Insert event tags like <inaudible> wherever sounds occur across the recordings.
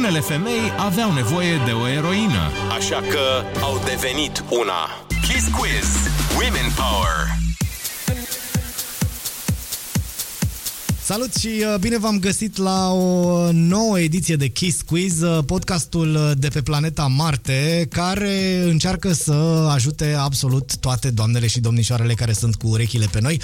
Unele femei aveau nevoie de o eroină, așa că au devenit una. Kiss Quiz. Women Power. Salut și uh, bine v-am găsit la o nouă ediție de Kiss Quiz, uh, podcastul uh, de pe planeta Marte, care încearcă să ajute absolut toate doamnele și domnișoarele care sunt cu urechile pe noi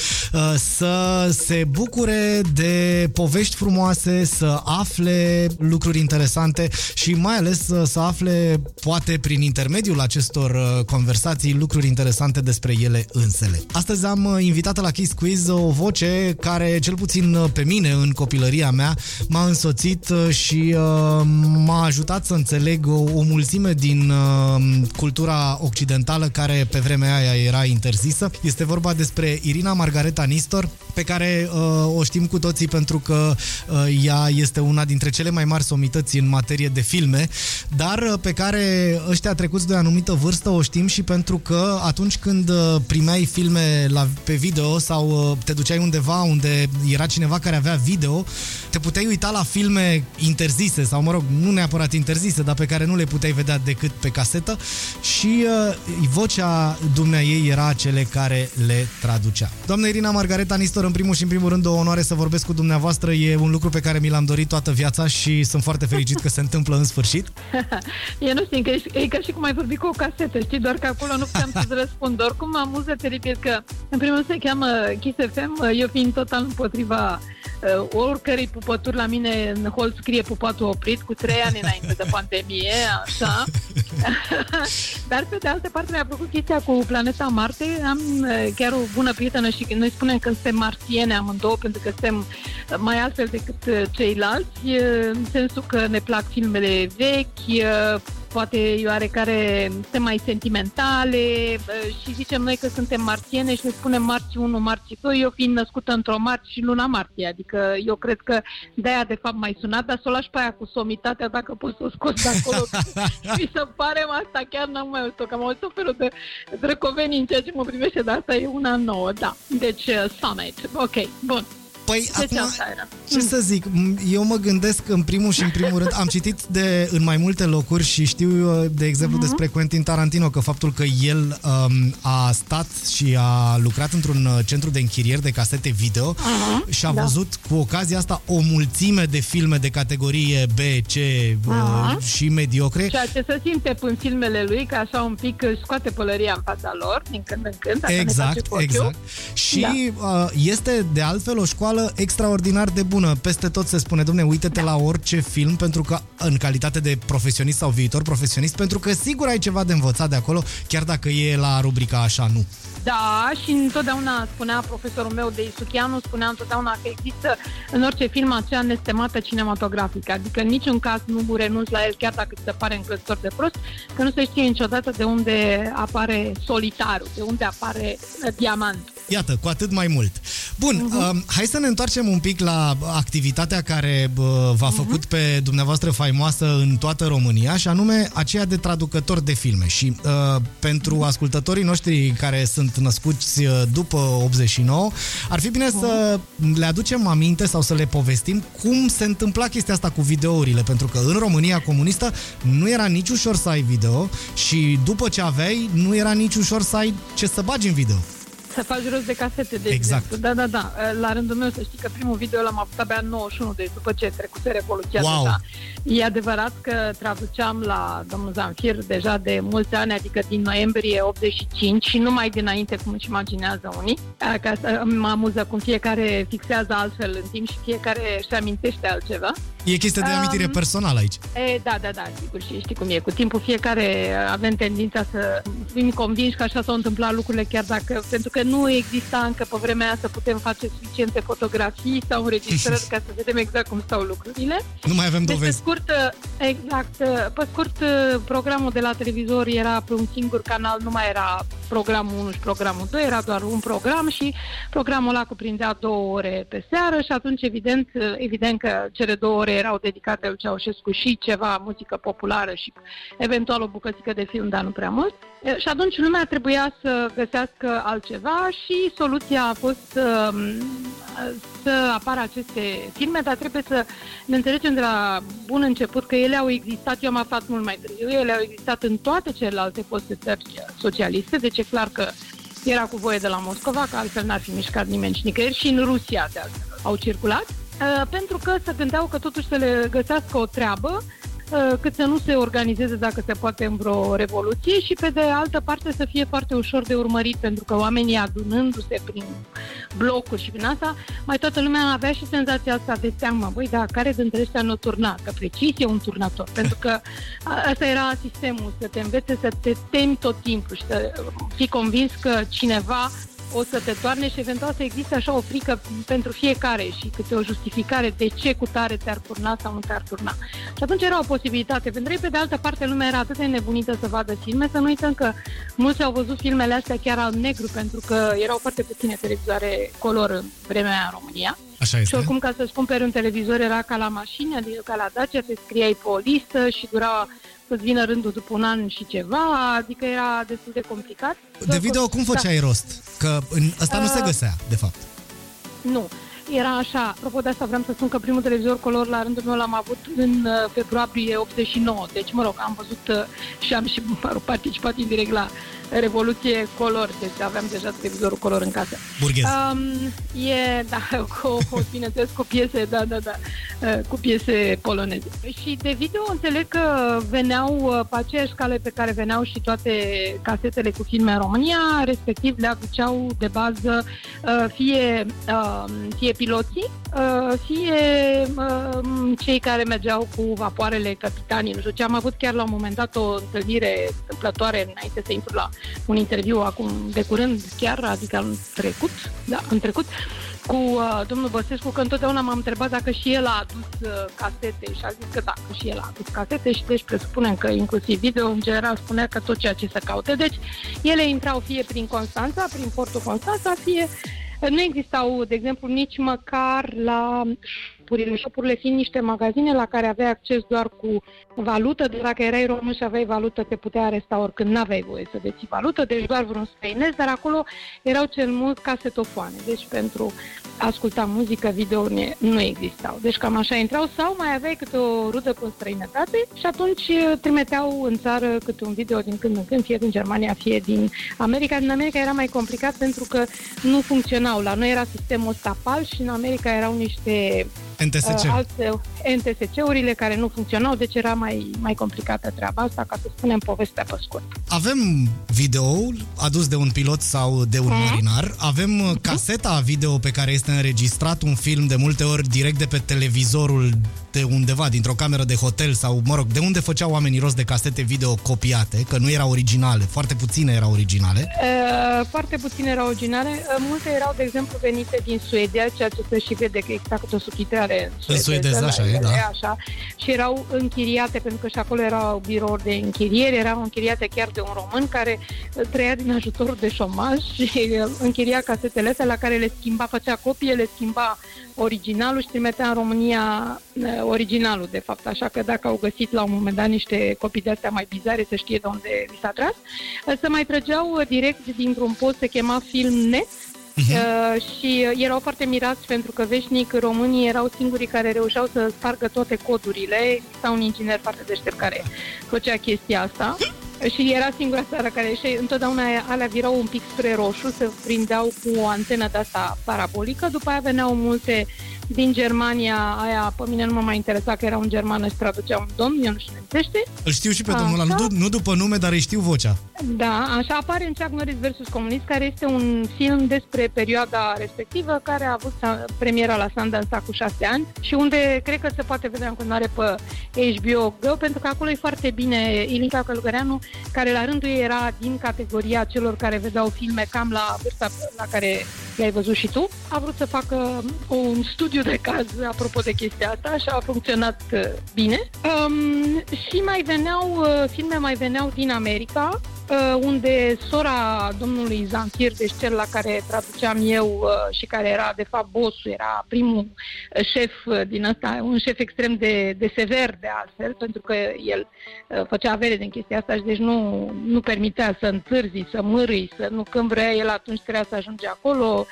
să se bucure de povești frumoase, să afle lucruri interesante și mai ales să afle, poate prin intermediul acestor conversații, lucruri interesante despre ele însele. Astăzi am invitat la Kiss Quiz o voce care, cel puțin pe mine în copilăria mea, m-a însoțit uh, și uh, m-a ajutat să înțeleg o, o mulțime din uh, cultura occidentală care pe vremea aia era interzisă. Este vorba despre Irina Margareta Nistor, pe care uh, o știm cu toții pentru că uh, ea este una dintre cele mai mari somități în materie de filme, dar uh, pe care ăștia trecuți de o anumită vârstă o știm și pentru că atunci când uh, primeai filme la, pe video sau uh, te duceai undeva unde era cineva care avea video, te puteai uita la filme interzise sau, mă rog, nu neapărat interzise, dar pe care nu le puteai vedea decât pe casetă și uh, vocea dumnea ei era cele care le traducea. Doamna Irina Margareta Nistor, în primul și în primul rând o onoare să vorbesc cu dumneavoastră, e un lucru pe care mi l-am dorit toată viața și sunt foarte fericit că se întâmplă în sfârșit. <laughs> e nu știu, e, e ca și cum ai vorbit cu o casetă, știi, doar că acolo nu puteam să-ți răspund. Oricum mă amuză teribil că în primul rând se cheamă Kiss FM, eu fiind total împotriva Uh, oricărei pupături la mine în hol scrie pupatul oprit cu trei ani înainte de pandemie, așa. <laughs> Dar pe de altă parte mi-a plăcut chestia cu planeta Marte. Am uh, chiar o bună prietenă și noi spunem că suntem marțiene amândouă pentru că suntem mai altfel decât uh, ceilalți, în sensul că ne plac filmele vechi, poate e oarecare suntem mai sentimentale și zicem noi că suntem marțiene și ne spunem marți 1, marți 2, eu fiind născută într-o marți și luna martie, adică eu cred că de-aia de fapt mai sunat, dar să o lași pe aia cu somitatea dacă poți să o scoți de acolo. <laughs> Mi se pare asta, chiar n-am mai auzit-o, că am auzit o felul de drăcovenii în ceea ce mă privește, dar asta e una nouă, da. Deci, uh, Summit, ok, bun. Păi, acum, ce să zic, eu mă gândesc în primul și în primul rând, am citit de, în mai multe locuri și știu, uh, de exemplu, uh-huh. despre Quentin Tarantino, că faptul că el um, a stat și a lucrat într-un uh, centru de închirieri de casete video uh-huh. și a da. văzut cu ocazia asta o mulțime de filme de categorie B, C uh-huh. și mediocre. Ceea ce se simte în filmele lui, că așa un pic scoate pălăria în fața lor, din când în când. Exact, exact. Și da. uh, este de altfel o școală școală extraordinar de bună. Peste tot se spune, domne, uite-te da. la orice film pentru că în calitate de profesionist sau viitor profesionist, pentru că sigur ai ceva de învățat de acolo, chiar dacă e la rubrica așa, nu. Da, și întotdeauna spunea profesorul meu de Isuchianu, spunea întotdeauna că există în orice film acea nestemată cinematografică, adică în niciun caz nu renunți la el, chiar dacă ți se pare încrezător de prost, că nu se știe niciodată de unde apare solitarul, de unde apare diamantul. Iată, cu atât mai mult. Bun, uh-huh. uh, hai să ne întoarcem un pic la activitatea care uh, v-a uh-huh. făcut pe dumneavoastră faimoasă în toată România și anume aceea de traducător de filme. Și uh, pentru uh-huh. ascultătorii noștri care sunt născuți uh, după 89, ar fi bine uh-huh. să le aducem aminte sau să le povestim cum se întâmpla chestia asta cu videourile, pentru că în România comunistă nu era nici ușor să ai video și după ce aveai, nu era nici ușor să ai ce să bagi în video. Să faci rost de casete, de exact. exemplu. Da, da, da. La rândul meu să știi că primul video l-am avut abia în 91, deci după ce trecuse Revoluția wow. deja. E adevărat că traduceam la domnul Zanfir deja de mulți ani, adică din noiembrie 85 și nu mai dinainte, cum își imaginează unii. Ca să mă amuză cum fiecare fixează altfel în timp și fiecare își amintește altceva. E chestia de amintire um, personală aici. E, da, da, da, sigur și știi cum e. Cu timpul fiecare avem tendința să fim convinși că așa s-au întâmplat lucrurile, chiar dacă, pentru că nu exista încă pe vremea aia să putem face suficiente fotografii sau înregistrări <laughs> ca să vedem exact cum stau lucrurile. Nu mai avem deci, dovezi. Pe scurt, exact, pe scurt, programul de la televizor era pe un singur canal, nu mai era programul 1 și programul 2, era doar un program și programul ăla cuprindea două ore pe seară și atunci evident, evident că cele două ore erau dedicate lui Ceaușescu și ceva muzică populară și eventual o bucățică de film, dar nu prea mult. Și atunci lumea trebuia să găsească altceva și soluția a fost um, să apară aceste filme, dar trebuie să ne înțelegem de la bun început că ele au existat, eu am aflat mult mai târziu, ele au existat în toate celelalte foste țări socialiste, deci e clar că era cu voie de la Moscova, că altfel n-ar fi mișcat nimeni și nicăieri, și în Rusia de altfel au circulat, uh, pentru că se gândeau că totuși să le găsească o treabă Uh, cât să nu se organizeze dacă se poate în vreo revoluție și pe de altă parte să fie foarte ușor de urmărit pentru că oamenii adunându-se prin blocuri și prin asta, mai toată lumea avea și senzația asta de teamă, băi, da, care dintre ăștia nu turna? Că precis e un turnator, pentru că asta era sistemul, să te învețe să te temi tot timpul și să fii convins că cineva o să te toarne și eventual să existe așa o frică pentru fiecare și câte o justificare de ce cu tare te-ar turna sau nu te-ar turna. Și atunci era o posibilitate. Pentru ei, pe de altă parte, lumea era atât de nebunită să vadă filme, să nu uităm că mulți au văzut filmele astea chiar al negru, pentru că erau foarte puține televizoare color în vremea în România. Așa este. Și oricum, ca să-ți cumperi un televizor era ca la mașină, adică ca la Dacia, te scriai pe o listă și dura să-ți vină rândul după un an și ceva, adică era destul de complicat. De video cum făceai da. rost? Că în, ăsta uh, nu se uh, găsea, de fapt. Nu. Era așa, apropo de asta vreau să spun că primul televizor color la rândul meu l-am avut în uh, februarie 89, deci mă rog, am văzut uh, și am și mă rog, participat indirect la Revoluție Color, deci aveam deja televizorul color în casă. Burghez. Um, e, da, <laughs> cu, cu, bineînțeles, cu piese, da, da, da, uh, cu piese poloneze. Și de video înțeleg că veneau uh, pe aceeași cale pe care veneau și toate casetele cu filme în România, respectiv le aduceau de bază uh, fie, fie piloții, fie cei care mergeau cu vapoarele capitanii. Nu știu ce, am avut chiar la un moment dat o întâlnire întâmplătoare înainte să intru la un interviu acum de curând chiar, adică în trecut, da, în trecut, cu uh, domnul Băsescu, că întotdeauna m-am întrebat dacă și el a adus uh, casete și a zis că da, că și el a adus casete și deci presupunem că inclusiv video, în general, spunea că tot ceea ce se caute. Deci ele intrau fie prin Constanța, prin portul Constanța, fie nu existau, de exemplu, nici măcar la shopurile, shopurile fiind niște magazine la care aveai acces doar cu valută, de dacă erai român și aveai valută, te putea aresta oricând n-aveai voie să deții valută, deci doar vreun străinez, dar acolo erau cel mult casetofoane, deci pentru asculta muzică, video nu existau. Deci cam așa intrau sau mai aveai câte o rudă cu străinătate și atunci uh, trimiteau în țară câte un video din când în când, fie din Germania, fie din America. Din America era mai complicat pentru că nu funcționau. La noi era sistemul stapal și în America erau niște NTSC. Uh, alte NTSC-urile care nu funcționau, deci era mai, mai complicată treaba asta, ca să spunem povestea pe scurt. Avem video adus de un pilot sau de un hmm? marinar, avem uh, caseta video pe care este înregistrat un film de multe ori direct de pe televizorul de undeva, dintr-o cameră de hotel sau, mă rog, de unde făceau oamenii rost de casete video copiate, că nu erau originale, foarte puține erau originale. Uh, foarte puține erau originale, uh, multe erau, de exemplu, venite din Suedia, ceea ce se și vede că exact o subtitrare în, în suedez, așa e, da. Așa, și erau închiriate, pentru că și acolo erau birouri de închiriere, erau închiriate chiar de un român care trăia din ajutorul de șomaj <laughs> și închiria casetele astea la care le schimba, făcea copie, le schimba originalul și trimitea în România originalul, de fapt. Așa că dacă au găsit la un moment dat niște copii de astea mai bizare, să știe de unde li s-a tras. Să mai trăgeau direct dintr-un post, se chema Film Net, Uh-huh. Uh, și erau foarte mirați pentru că veșnic românii erau singurii care reușeau să spargă toate codurile. Exista un inginer foarte deștept care făcea chestia asta. Și era singura țară care și întotdeauna alea virau un pic spre roșu, se prindeau cu o antenă de asta parabolică, după aia veneau multe din Germania, aia pe mine nu mă mai interesa că era un german, își traducea un domn, eu nu știu nemțește. Îl știu și pe domnul ăla, nu, nu după nume, dar îi știu vocea. Da, așa apare în Chuck Norris vs. Comunist, care este un film despre perioada respectivă, care a avut premiera la Sundance cu șase ani și unde cred că se poate vedea în continuare pe HBO Go, pentru că acolo e foarte bine Ilinca Călugăreanu, care la rândul ei era din categoria celor care vedeau filme cam la vârsta la care le-ai văzut și tu. A vrut să facă un studiu de caz apropo de chestia asta și a funcționat uh, bine. Um, și mai veneau, uh, filme mai veneau din America, uh, unde sora domnului Zanfir, deci cel la care traduceam eu și care era de fapt bossul, era primul șef din ăsta, un șef extrem de, de sever de altfel, pentru că el făcea avere din chestia asta și deci nu, nu permitea să întârzi, să mârâi, să nu când vrea el atunci trebuia să ajunge acolo,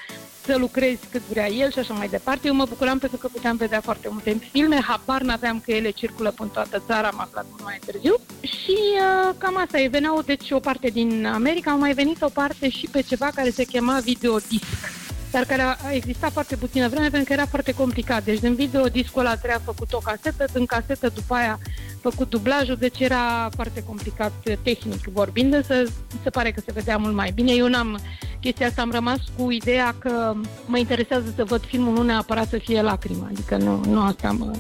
să lucrezi cât vrea el și așa mai departe. Eu mă bucuram pentru că puteam vedea foarte multe filme, habar n-aveam că ele circulă până toată țara, am aflat mult mai târziu. Și uh, cam asta e, veneau deci o parte din America, au mai venit o parte și pe ceva care se chema videodisc dar care a existat foarte puțină vreme pentru că era foarte complicat. Deci din video discul ăla trebuia făcut o casetă, din casetă după aia făcut dublajul, deci era foarte complicat tehnic vorbind, însă se pare că se vedea mult mai bine. Eu n-am chestia asta, am rămas cu ideea că mă interesează să văd filmul, nu neapărat să fie lacrimă, adică nu, nu asta mă,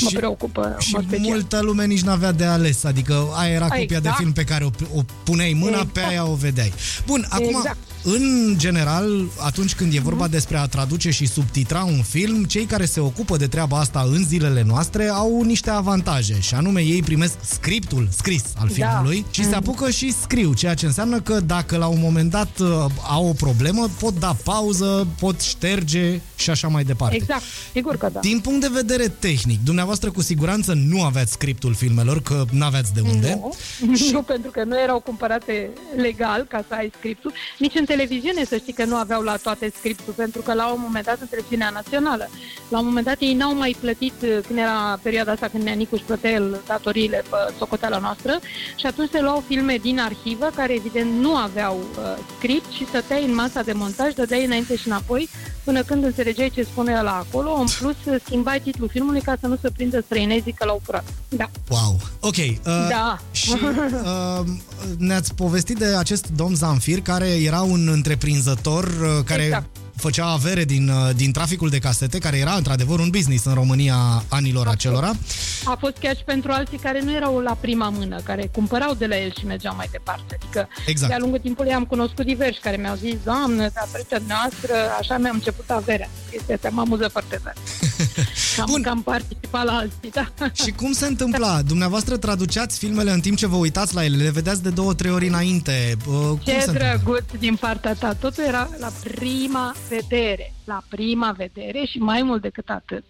mă și, preocupă. Și multă lume nici n-avea de ales, adică aia era copia exact. de film pe care o, o puneai mâna, exact. pe aia o vedeai. Bun, acum, exact. În general, atunci când e vorba mm-hmm. despre a traduce și subtitra un film, cei care se ocupă de treaba asta în zilele noastre au niște avantaje, și anume ei primesc scriptul scris al da. filmului da. și se mhm. apucă și scriu, ceea ce înseamnă că dacă la un moment dat uh, au o problemă, pot da pauză, pot șterge și așa mai departe. Exact, sigur că da. Din punct de vedere tehnic, dumneavoastră cu siguranță nu aveți scriptul filmelor, că nu aveți de unde. Nu, <laughs> și... nu, pentru că nu erau cumpărate legal ca să ai scriptul. Nici în televiziune să știi că nu aveau la toate scriptul, pentru că la un moment dat în televiziunea națională, la un moment dat ei n-au mai plătit, uh, când era perioada asta când Neanicu își plătea el datoriile pe socoteala noastră și atunci se luau filme din arhivă care evident nu aveau uh, script și stăteai în masa de montaj, dădeai înainte și înapoi până când înțelegeai ce spune la acolo. În plus, schimbai titlul filmului ca să nu se prindă străinezii că l-au furat. Da. Wow. Ok. Uh, da. Și uh, ne-ați povestit de acest domn Zamfir, care era un întreprinzător uh, care exact făcea avere din, uh, din traficul de casete, care era într-adevăr un business în România anilor a acelora. A fost chiar și pentru alții care nu erau la prima mână, care cumpărau de la el și mergeau mai departe. Adică exact. de-a lungul timpului am cunoscut diversi care mi-au zis, Doamne, datorită noastră, așa mi-am început averea. Este asta mă amuză foarte tare. <laughs> Cam, Bun. cam participa la alții, da. Și cum se întâmpla? Dumneavoastră traduceați filmele în timp ce vă uitați la ele, le vedeați de două, trei ori înainte. Cum Ce drăguț din partea ta. Totul era la prima vedere la prima vedere și mai mult decât atât.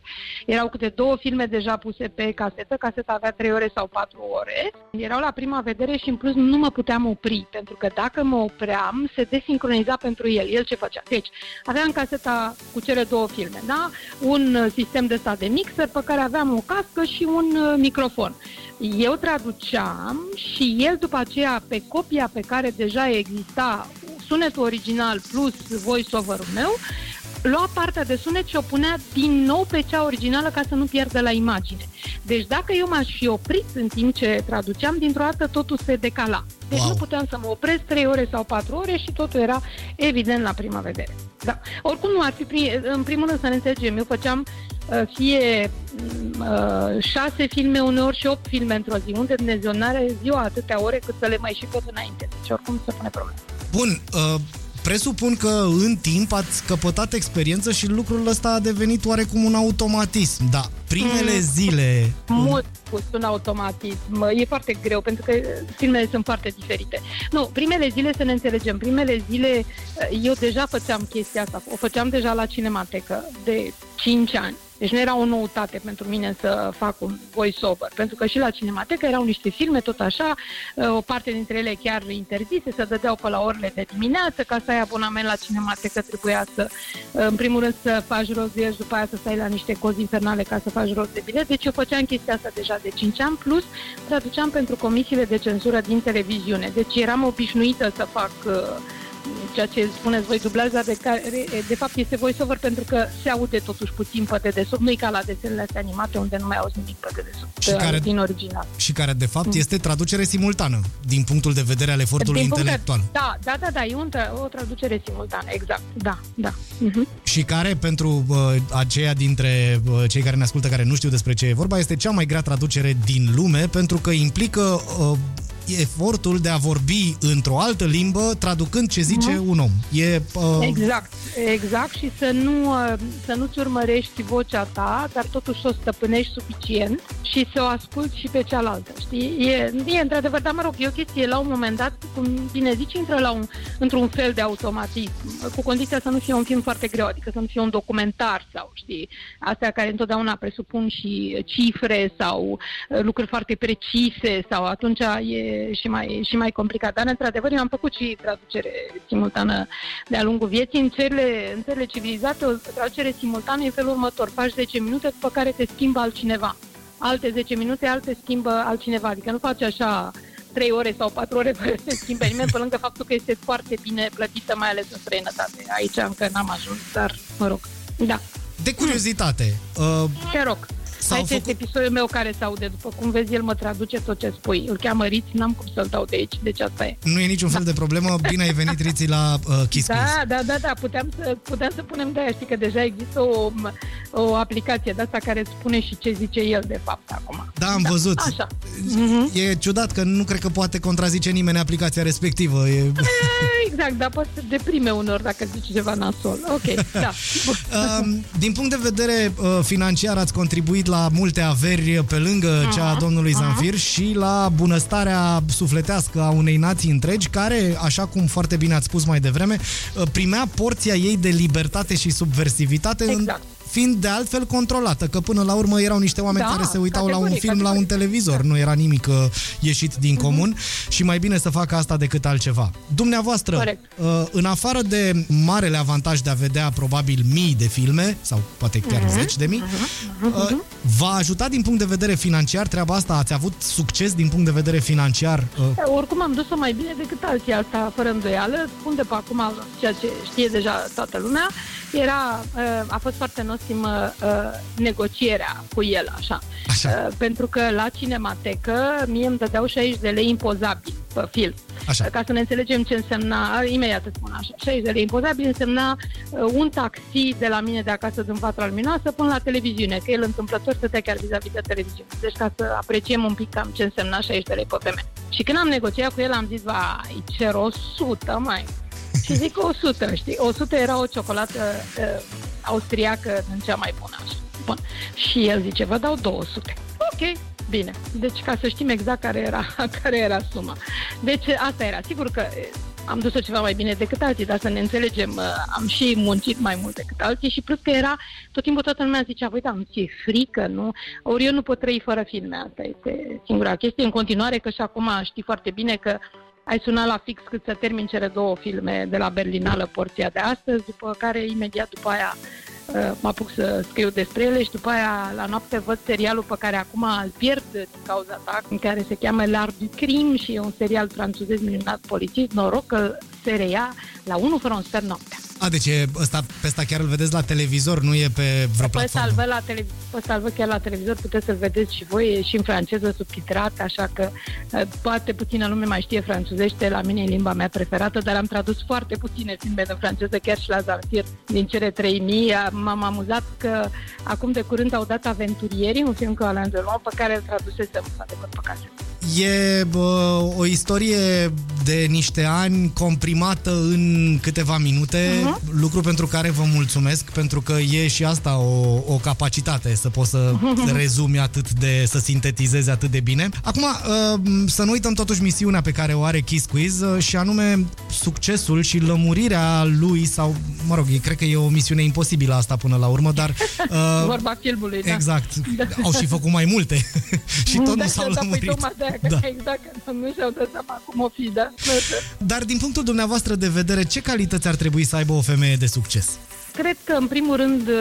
Erau câte două filme deja puse pe casetă, caseta avea trei ore sau patru ore, erau la prima vedere și în plus nu mă puteam opri, pentru că dacă mă opream, se desincroniza pentru el. El ce făcea? Deci, aveam caseta cu cele două filme, da? Un sistem de stat de mixer pe care aveam o cască și un uh, microfon. Eu traduceam și el după aceea pe copia pe care deja exista sunetul original plus voice-over-ul meu, lua partea de sunet și o punea din nou pe cea originală ca să nu pierdă la imagine. Deci dacă eu m-aș fi oprit în timp ce traduceam, dintr-o dată totul se decala. Deci wow. nu puteam să mă opresc 3 ore sau 4 ore și totul era evident la prima vedere. Da. Oricum nu ar fi, prim, în primul rând să ne înțelegem, eu făceam uh, fie uh, șase filme uneori și opt filme într-o zi, unde Dumnezeu nu are ziua atâtea ore cât să le mai și pot înainte. Deci oricum se pune problema. Bun, uh presupun că în timp ați căpătat experiență și lucrul ăsta a devenit oarecum un automatism, da, primele mm. zile... Mult spus, un automatism. E foarte greu, pentru că filmele sunt foarte diferite. Nu, primele zile, să ne înțelegem, primele zile eu deja făceam chestia asta, o făceam deja la Cinematecă de 5 ani. Deci nu era o noutate pentru mine să fac un voice-over, pentru că și la Cinematecă erau niște filme tot așa, o parte dintre ele chiar interzise, se dădeau pe la orele de dimineață, ca să ai abonament la Cinematecă trebuia să, în primul rând, să faci rost de el și după aia să stai la niște cozi infernale ca să faci rost de bilet. Deci eu făceam chestia asta deja de 5 ani, plus traduceam pentru comisiile de cenzură din televiziune. Deci eram obișnuită să fac uh, ceea ce spuneți voi, dublaja de care, de fapt, este voiceover pentru că se aude totuși puțin pe dedesubt, nu e ca la desenele astea animate unde nu mai auzi nimic pe dedesubt, și care, din original. Și care, de fapt, mm. este traducere simultană, din punctul de vedere al efortului din intelectual. De, da, da, da, da, e un, o traducere simultană, exact, da, da. Uh-huh. Și care, pentru uh, aceia dintre uh, cei care ne ascultă, care nu știu despre ce e vorba, este cea mai grea traducere din lume, pentru că implică uh, efortul de a vorbi într-o altă limbă, traducând ce zice uh-huh. un om. E, uh... Exact, exact și să nu uh, să nu-ți urmărești vocea ta, dar totuși să o stăpânești suficient și să o asculti și pe cealaltă, știi? E, e într-adevăr, dar mă rog, e o chestie, la un moment dat, cum bine zici, intră la un, într-un fel de automatism, cu condiția să nu fie un film foarte greu, adică să nu fie un documentar sau, știi, astea care întotdeauna presupun și cifre sau uh, lucruri foarte precise sau atunci e e și mai, și mai complicat. Dar, într-adevăr, eu am făcut și traducere simultană de-a lungul vieții. În țările, în țările civilizate, o traducere simultană e felul următor. Faci 10 minute, după care te schimbă altcineva. Alte 10 minute, alte schimbă altcineva. Adică nu faci așa 3 ore sau 4 ore fără să schimbe nimeni, pe lângă faptul că este foarte bine plătită, mai ales în străinătate. Aici încă n-am ajuns, dar mă rog. Da. De curiozitate, uh, Te rog. S-au Aici făcut- este episodul meu care se aude. După cum vezi, el mă traduce tot ce spui. Îl cheamă Riț, n-am cum să-l dau de aici, deci asta e. nu e niciun fel de problemă. Bine ai venit, Riții, la uh, Kiss Quiz. Da, da, da, da, puteam să, puteam să punem de aia. Știi că deja există o, o aplicație de asta care îți spune și ce zice el, de fapt, acum. Da, am văzut. Așa. Mhm. E ciudat că nu cred că poate contrazice nimeni aplicația respectivă. E... Exact, dar poate să deprime unor dacă zici ceva nasol. Ok, da. Bun. <laughs> Um, din punct de vedere uh, financiar ați contribuit la multe averi pe lângă cea a domnului Zanfir și la bunăstarea sufletească a unei nații întregi care, așa cum foarte bine ați spus mai devreme, uh, primea porția ei de libertate și subversivitate în- Exact. Fiind de altfel controlată, că până la urmă erau niște oameni Da, care se uitau la un categoric, film, la un categoric. televizor, nu era nimic uh, ieșit din Mhm. comun și mai bine să facă asta decât altceva. Dumneavoastră, Corect. uh, în afară de marele avantaj de a vedea probabil mii de filme, sau poate chiar Mhm. zeci de mii, uh, v-a ajutat din punct de vedere financiar treaba asta? Ați avut succes din punct de vedere financiar? Uh, Oricum am dus-o mai bine decât alții, asta fără îndoială. Spun de pe acum ceea ce știe deja toată lumea. Era, uh, a fost foarte nosimă uh, negocierea cu el, așa. Așa. Uh, Pentru că la cinematecă mie îmi dădeau 60 de lei impozabil pe film. Așa. Ca să ne înțelegem ce însemna, imediat îți spun așa, 60 de lei impozabil însemna uh, un taxi de la mine de acasă din Vatra Luminoasă până la televiziune, că el întâmplător stătea chiar vis-a-vis de televiziune. Deci ca să apreciem un pic cam ce însemna 60 de lei pe vreme. Și când am negociat cu el am zis, vai, cer 100 mai. Și zic 100, știi? 100 era o ciocolată uh, austriacă din cea mai bună. Așa. Bun. Și el zice, vă dau 200. Ok, bine. Deci ca să știm exact care era, <laughs> care era suma. Deci asta era. Sigur că eh, am dus-o ceva mai bine decât alții, dar să ne înțelegem, eh, am și muncit mai mult decât alții și plus că era, tot timpul toată lumea zicea, voi, dar nu ți-e frică, nu? Ori eu nu pot trăi fără filme, asta este singura chestie. În continuare, că și acum știi foarte bine că ai sunat la fix cât să termin cele două filme de la Berlinală, porția de astăzi, după care imediat după aia uh, mă apuc să scriu despre ele și după aia la noapte văd serialul pe care acum îl pierd din cauza ta, în care se cheamă L'Art du Crime și e un serial francezez minunat polițist, noroc că se reia la 1 fără un sfert noaptea. A, deci e ăsta, pe ăsta chiar îl vedeți la televizor, nu e pe vreo Pe ăsta îl platformă? văd la tele- pe ăsta îl văd chiar la televizor, puteți să-l vedeți și voi, e și în franceză subtitrat, așa că uh, poate puțină lume mai știe franțuzește, la mine e limba mea preferată, dar am tradus foarte puține filme de franceză, chiar și la Zanfir, din cele 3000. M-am amuzat că acum de curând au dat Aventurierii, un film cu Alain Delon, pe care îl tradusesem adevăr pe casă. E bă, o istorie de niște ani comprimată în câteva minute, Mhm. lucru pentru care vă mulțumesc, pentru că e și asta o, o capacitate, să poți să rezumi atât de, să sintetizezi atât de bine. Acum, uh, să nu uităm totuși misiunea pe care o are Kiss Quiz uh, și anume succesul și lămurirea lui sau, mă rog, e- cred că e o misiune imposibilă asta până la urmă, dar... Uh, Vorba filmului, da. Exact. Au și făcut mai multe <laughs> și tot nu da, s-au da, lămurit. Păi, tocmai de-aia, că Da. Exact, că nu și-au dat seama cum o fi, da? Dar din punctul dumneavoastră de vedere, ce calități ar trebui să aibă o femeie de succes? Cred că, în primul rând, uh,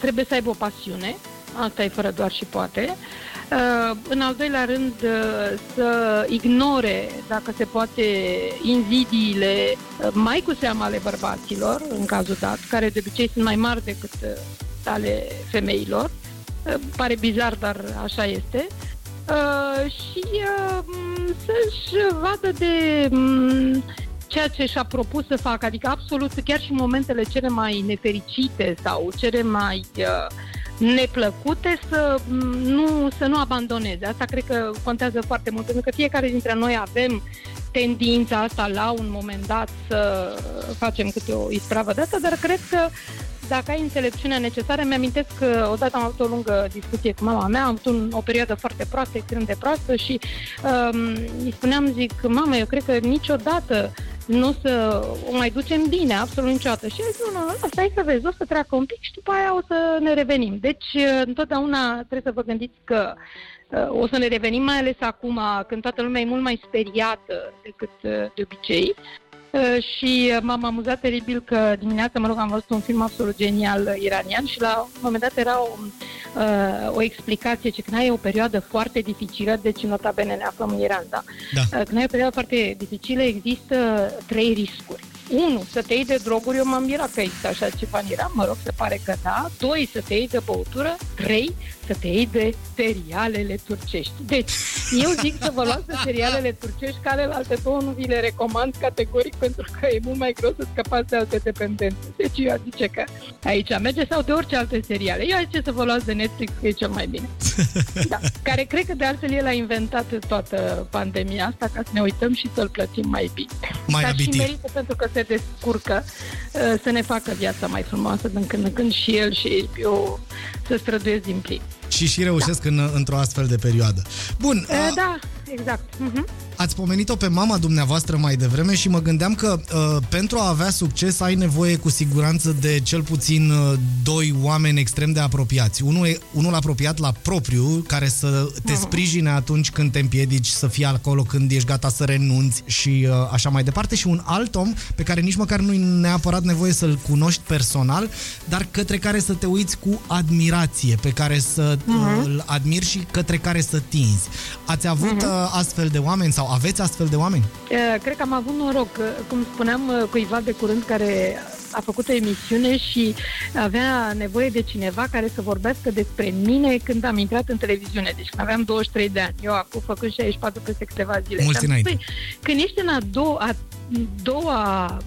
trebuie să aibă o pasiune, asta e fără doar și poate. Uh, În al doilea rând, uh, să ignore, dacă se poate, invidiile, uh, mai cu seama ale bărbaților, în cazul dat, care de obicei sunt mai mari decât uh, ale femeilor. Uh, Pare bizar, dar așa este. Uh, și uh, m, să-și vadă de m, ceea ce și-a propus să facă, adică absolut chiar și în momentele cele mai nefericite sau cele mai uh, neplăcute să m, nu, să nu abandoneze. Asta cred că contează foarte mult, pentru că fiecare dintre noi avem tendința asta la un moment dat să facem câte o ispravă de asta, dar cred că dacă ai înțelepciunea necesară, mi-amintesc că odată am avut o lungă discuție cu mama mea, am avut un, o perioadă foarte proastă, extrem de proastă și um, îi spuneam, zic, mamă, eu cred că niciodată nu să o mai ducem bine, absolut niciodată. Și el zice, nu, nu, stai să vezi, o să treacă un pic și după aia o să ne revenim. Deci, întotdeauna trebuie să vă gândiți că uh, o să ne revenim, mai ales acum, când toată lumea e mult mai speriată decât uh, de obicei. Uh, și m-am amuzat teribil că dimineața, mă rog, am văzut un film absolut genial iranian și la un moment dat era o, uh, o explicație ce când ai o perioadă foarte dificilă, deci nota bene ne aflăm în Iran, da? da. Uh, când ai o perioadă foarte dificilă, există trei riscuri. Unu, să te iei de droguri, eu m-am mirat că există așa ceva în Iran, mă rog, se pare că da. Doi, să te iei de băutură. Trei, să te iei de serialele turcești. Deci, eu zic să vă luați de serialele turcești, care la alte două nu vi le recomand categoric, pentru că e mult mai greu să scăpați de alte dependențe. Deci eu zice că aici merge sau de orice alte seriale. Eu zice să vă luați de Netflix, că e cel mai bine. <laughs> Da, care cred că de altfel el a inventat toată pandemia asta ca să ne uităm și să-l plătim mai bine. Mai Dar și merită pentru că se descurcă uh, să ne facă viața mai frumoasă din când în când și el și eu să străduiesc din plin. Și și reușesc da. în, într-o astfel de perioadă. Bun. Uh, a... Da, exact. Uh-huh. Ați pomenit-o pe mama dumneavoastră mai devreme și mă gândeam că uh, pentru a avea succes ai nevoie cu siguranță de cel puțin uh, doi oameni extrem de apropiați. Unul, e, unul apropiat la propriu, care să te uh-huh. sprijine atunci când te împiedici, să fie acolo când ești gata să renunți și uh, așa mai departe. Și un alt om pe care nici măcar nu-i neapărat nevoie să-l cunoști personal, dar către care să te uiți cu admirație, pe care să uh-huh. îl admiri și către care să tinzi. Ați avut uh-huh. astfel de oameni sau aveți astfel de oameni? Cred că am avut noroc. Cum spuneam cuiva de curând care a făcut o emisiune și avea nevoie de cineva care să vorbească despre mine când am intrat în televiziune. Deci când aveam 23 de ani. Eu acum făcând 64 peste câteva zile. Mulți înainte. Când ești în a doua, a doua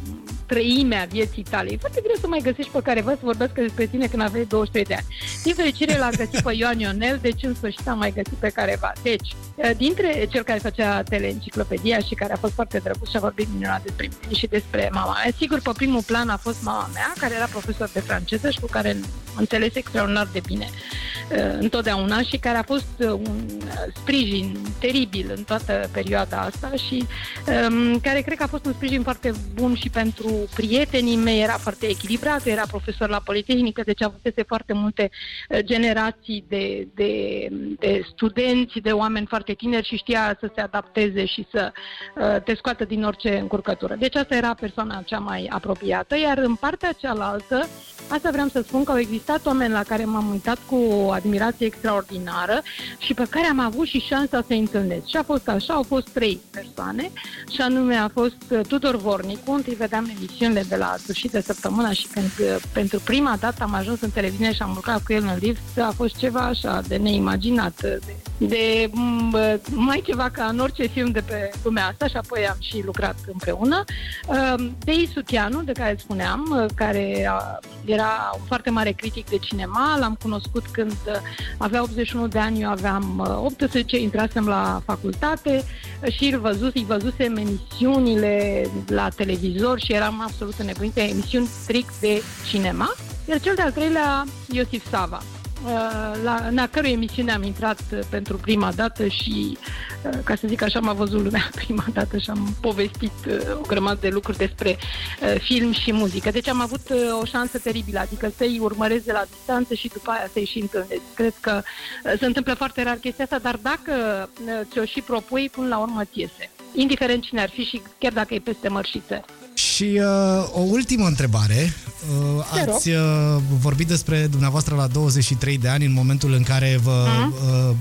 treimea vieții tale. E foarte greu să mai găsești pe careva să vorbească despre tine când aveai 23 de ani. Din fericire l-a găsit pe Ioan Ionel, deci în sfârșit am mai găsit pe careva. Deci, eh, dintre cel care făcea teleenciclopedia și care a fost foarte drăguț și a vorbit minunat despre mine și despre mama mea. Sigur, pe primul plan a fost mama mea, care era profesor de franceză și cu care înțeles extraordinar de bine eh, întotdeauna și care a fost eh, un sprijin teribil în toată perioada asta și um, care cred că a fost un sprijin foarte bun și pentru prietenii mei, era foarte echilibrat, era profesor la Politehnică, deci avusese foarte multe uh, generații de, de, de studenți, de oameni foarte tineri și știa să se adapteze și să uh, te scoată din orice încurcătură. Deci asta era persoana cea mai apropiată, iar în partea cealaltă, asta vreau să spun că au existat oameni la care m-am uitat cu o admirație extraordinară și pe care am avut și șansa să-i întâlnesc. Și a fost așa, au fost trei persoane, și anume a fost uh, Tudor Vornicu, întâi vedeam emisiunile de la sfârșit de săptămână și când uh, pentru prima dată am ajuns în televiziune și am lucrat cu el în lift, a fost ceva așa de neimaginat, de, de mm, mai ceva ca în orice film de pe lumea asta și apoi am și lucrat împreună. Uh, Dei Suchianu, de care spuneam, uh, care era un foarte mare critic de cinema, l-am cunoscut când avea 81 de ani, eu aveam 18, intrasem la facultate și îl văzut, îi văzusem emisiunile la televizor și eram absolut înnebunite, emisiuni strict de cinema. Iar cel de-al treilea, Iosif Sava, uh, la, în a cărui emisiune am intrat pentru prima dată și, uh, ca să zic așa, m-a văzut lumea <laughs> prima dată și am povestit uh, o grămadă de lucruri despre film și muzică. Deci am avut o șansă teribilă, adică să-i urmăresc de la distanță și după aia să-i și întâlnesc. Cred că se întâmplă foarte rar chestia asta, dar dacă ți-o și propui, până la urmă ți iese. Indiferent cine ar fi și chiar dacă e peste mărșițe. Și uh, o ultimă întrebare. Uh, ați uh, vorbit despre dumneavoastră la 23 de ani, în momentul în care vă... Uh-huh. Uh,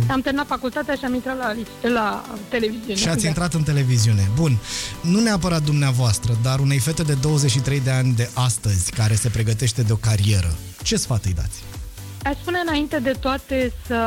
uh, am terminat facultatea și am intrat la, la televiziune. Și ați da. intrat în televiziune. Bun. Nu neapărat dumneavoastră, dar unei fete de 23 de ani de astăzi, care se pregătește de o carieră, ce sfat îi dați? Aș spune înainte de toate să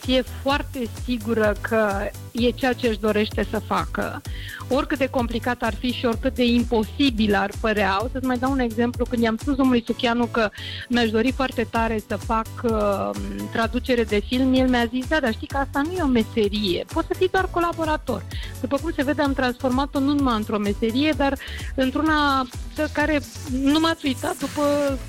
fie foarte sigură că e ceea ce își dorește să facă. Oricât de complicat ar fi și oricât de imposibil ar părea. O să-ți mai dau un exemplu. Când i-am spus domnului Suchianu că mi-aș dori foarte tare să fac uh, traducere de film, el mi-a zis, da, dar știi că asta nu e o meserie. Poți să fii doar colaborator. După cum se vede, am transformat-o nu numai într-o meserie, dar într-una care nu m-ați uitat după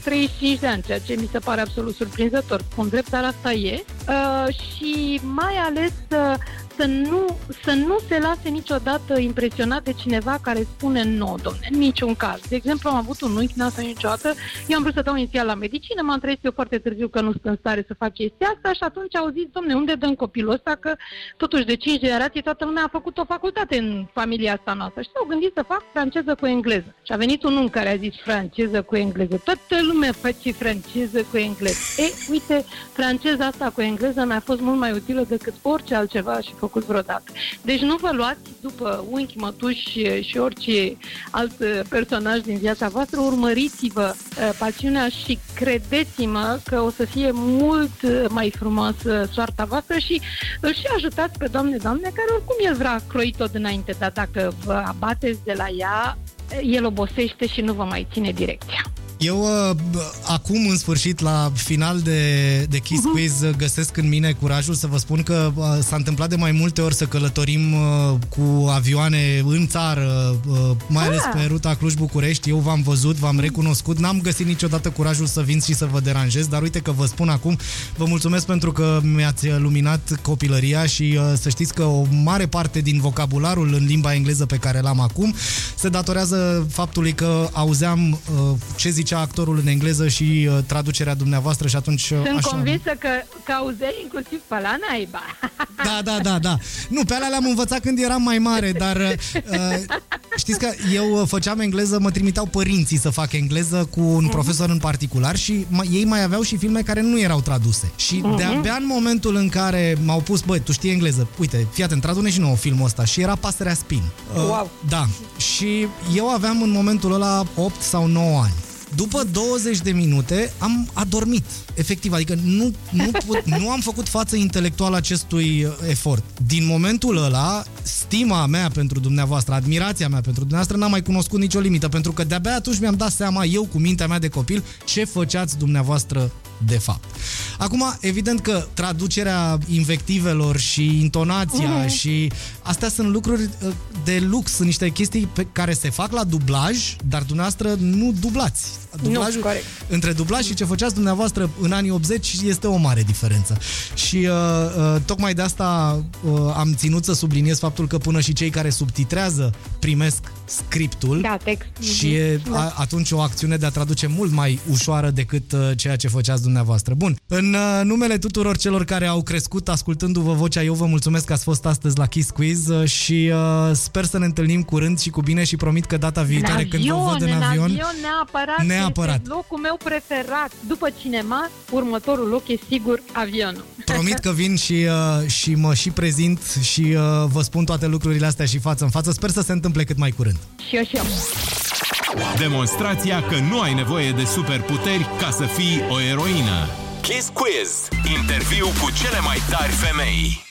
35 de ani, ceea ce mi se pare absolut surprinzător. Spun drept, dar asta e. Uh, și mai ales uh, să nu, să nu se lase niciodată impresionat de cineva care spune nu, domne, în niciun caz. De exemplu, am avut un unchi, n-a niciodată, eu am vrut să dau inițial la medicină, m-am trezit eu foarte târziu că nu sunt în stare să fac chestia asta și atunci au zis, domne, unde dăm copilul ăsta, că totuși de 5 generații toată lumea a făcut o facultate în familia asta noastră și s-au gândit să fac franceză cu engleză. Și a venit un unchi care a zis franceză cu engleză. Toată lumea face franceză cu engleză. E, uite, franceza asta cu engleză mi-a fost mult mai utilă decât orice altceva și făcut vreodată. Deci nu vă luați după unchi, mătuși și orice alt personaj din viața voastră, urmăriți-vă uh, pasiunea și credeți-mă că o să fie mult mai frumoasă soarta voastră și îl și ajutați pe Doamne, Doamne, care oricum el vrea croit tot înainte, dar dacă vă abateți de la ea, el obosește și nu vă mai ține direcția. Eu uh, acum, în sfârșit, la final de, de Kiss uh-huh. Quiz, găsesc în mine curajul să vă spun că uh, s-a întâmplat de mai multe ori să călătorim uh, cu avioane în țară, uh, mai ales ah. pe ruta Cluj-București. Eu v-am văzut, v-am recunoscut, n-am găsit niciodată curajul să vin și să vă deranjez, dar uite că vă spun acum, vă mulțumesc pentru că mi-ați luminat copilăria și uh, să știți că o mare parte din vocabularul în limba engleză pe care l-am acum se datorează faptului că auzeam uh, ce zice zicea actorul în engleză și uh, traducerea dumneavoastră și atunci... Uh, Sunt așa... convinsă că, că auzeai inclusiv pe la naiba. <laughs> Da, da, da, da. Nu, pe alea le-am învățat când eram mai mare, dar uh, <laughs> știți că eu uh, făceam engleză, mă trimiteau părinții să fac engleză cu un uh-huh. profesor în particular și m- ei mai aveau și filme care nu erau traduse. Și uh-huh. de-abia în momentul în care m-au pus, băi, tu știi engleză, uite, fii atent, tradune și nouă filmul ăsta și era Pasărea Spin. Uh, wow. Da. Și eu aveam în momentul ăla 8 sau 9 ani. După 20 de minute am adormit, efectiv, adică nu, nu, put, nu am făcut față intelectual acestui uh, efort. Din momentul ăla, stima mea pentru dumneavoastră, admirația mea pentru dumneavoastră n-am mai cunoscut nicio limită, pentru că de-abia atunci mi-am dat seama eu cu mintea mea de copil ce făceați dumneavoastră de fapt. Acum, evident că traducerea invectivelor și intonația mm. și astea sunt lucruri uh, de lux, sunt niște chestii pe care se fac la dublaj, dar dumneavoastră nu dublați. Dublajul, nu, corect. Între dublaj și ce făceați dumneavoastră în anii 80 este o mare diferență. Și uh, uh, tocmai de asta uh, am ținut să subliniez faptul că până și cei care subtitrează primesc scriptul da, text. și e da. a, atunci o acțiune de a traduce mult mai ușoară decât uh, ceea ce făceați dumneavoastră. Bun, în uh, numele tuturor celor care au crescut ascultându-vă vocea, eu vă mulțumesc că ați fost astăzi la Kiss Quiz uh, și uh, sper să ne întâlnim curând și cu bine și promit că data viitoare în când vă văd în, în avion, avion neapărat, neapărat. Este locul meu preferat. După cinema, următorul loc e sigur avionul. Promit că vin și, uh, și mă și prezint și uh, vă spun toate lucrurile astea și față în față. Sper să se întâmple cât mai curând. Și eu și eu. Demonstrația că nu ai nevoie de superputeri ca să fii o eroină. Kiss Quiz. Interviu cu cele mai tari femei.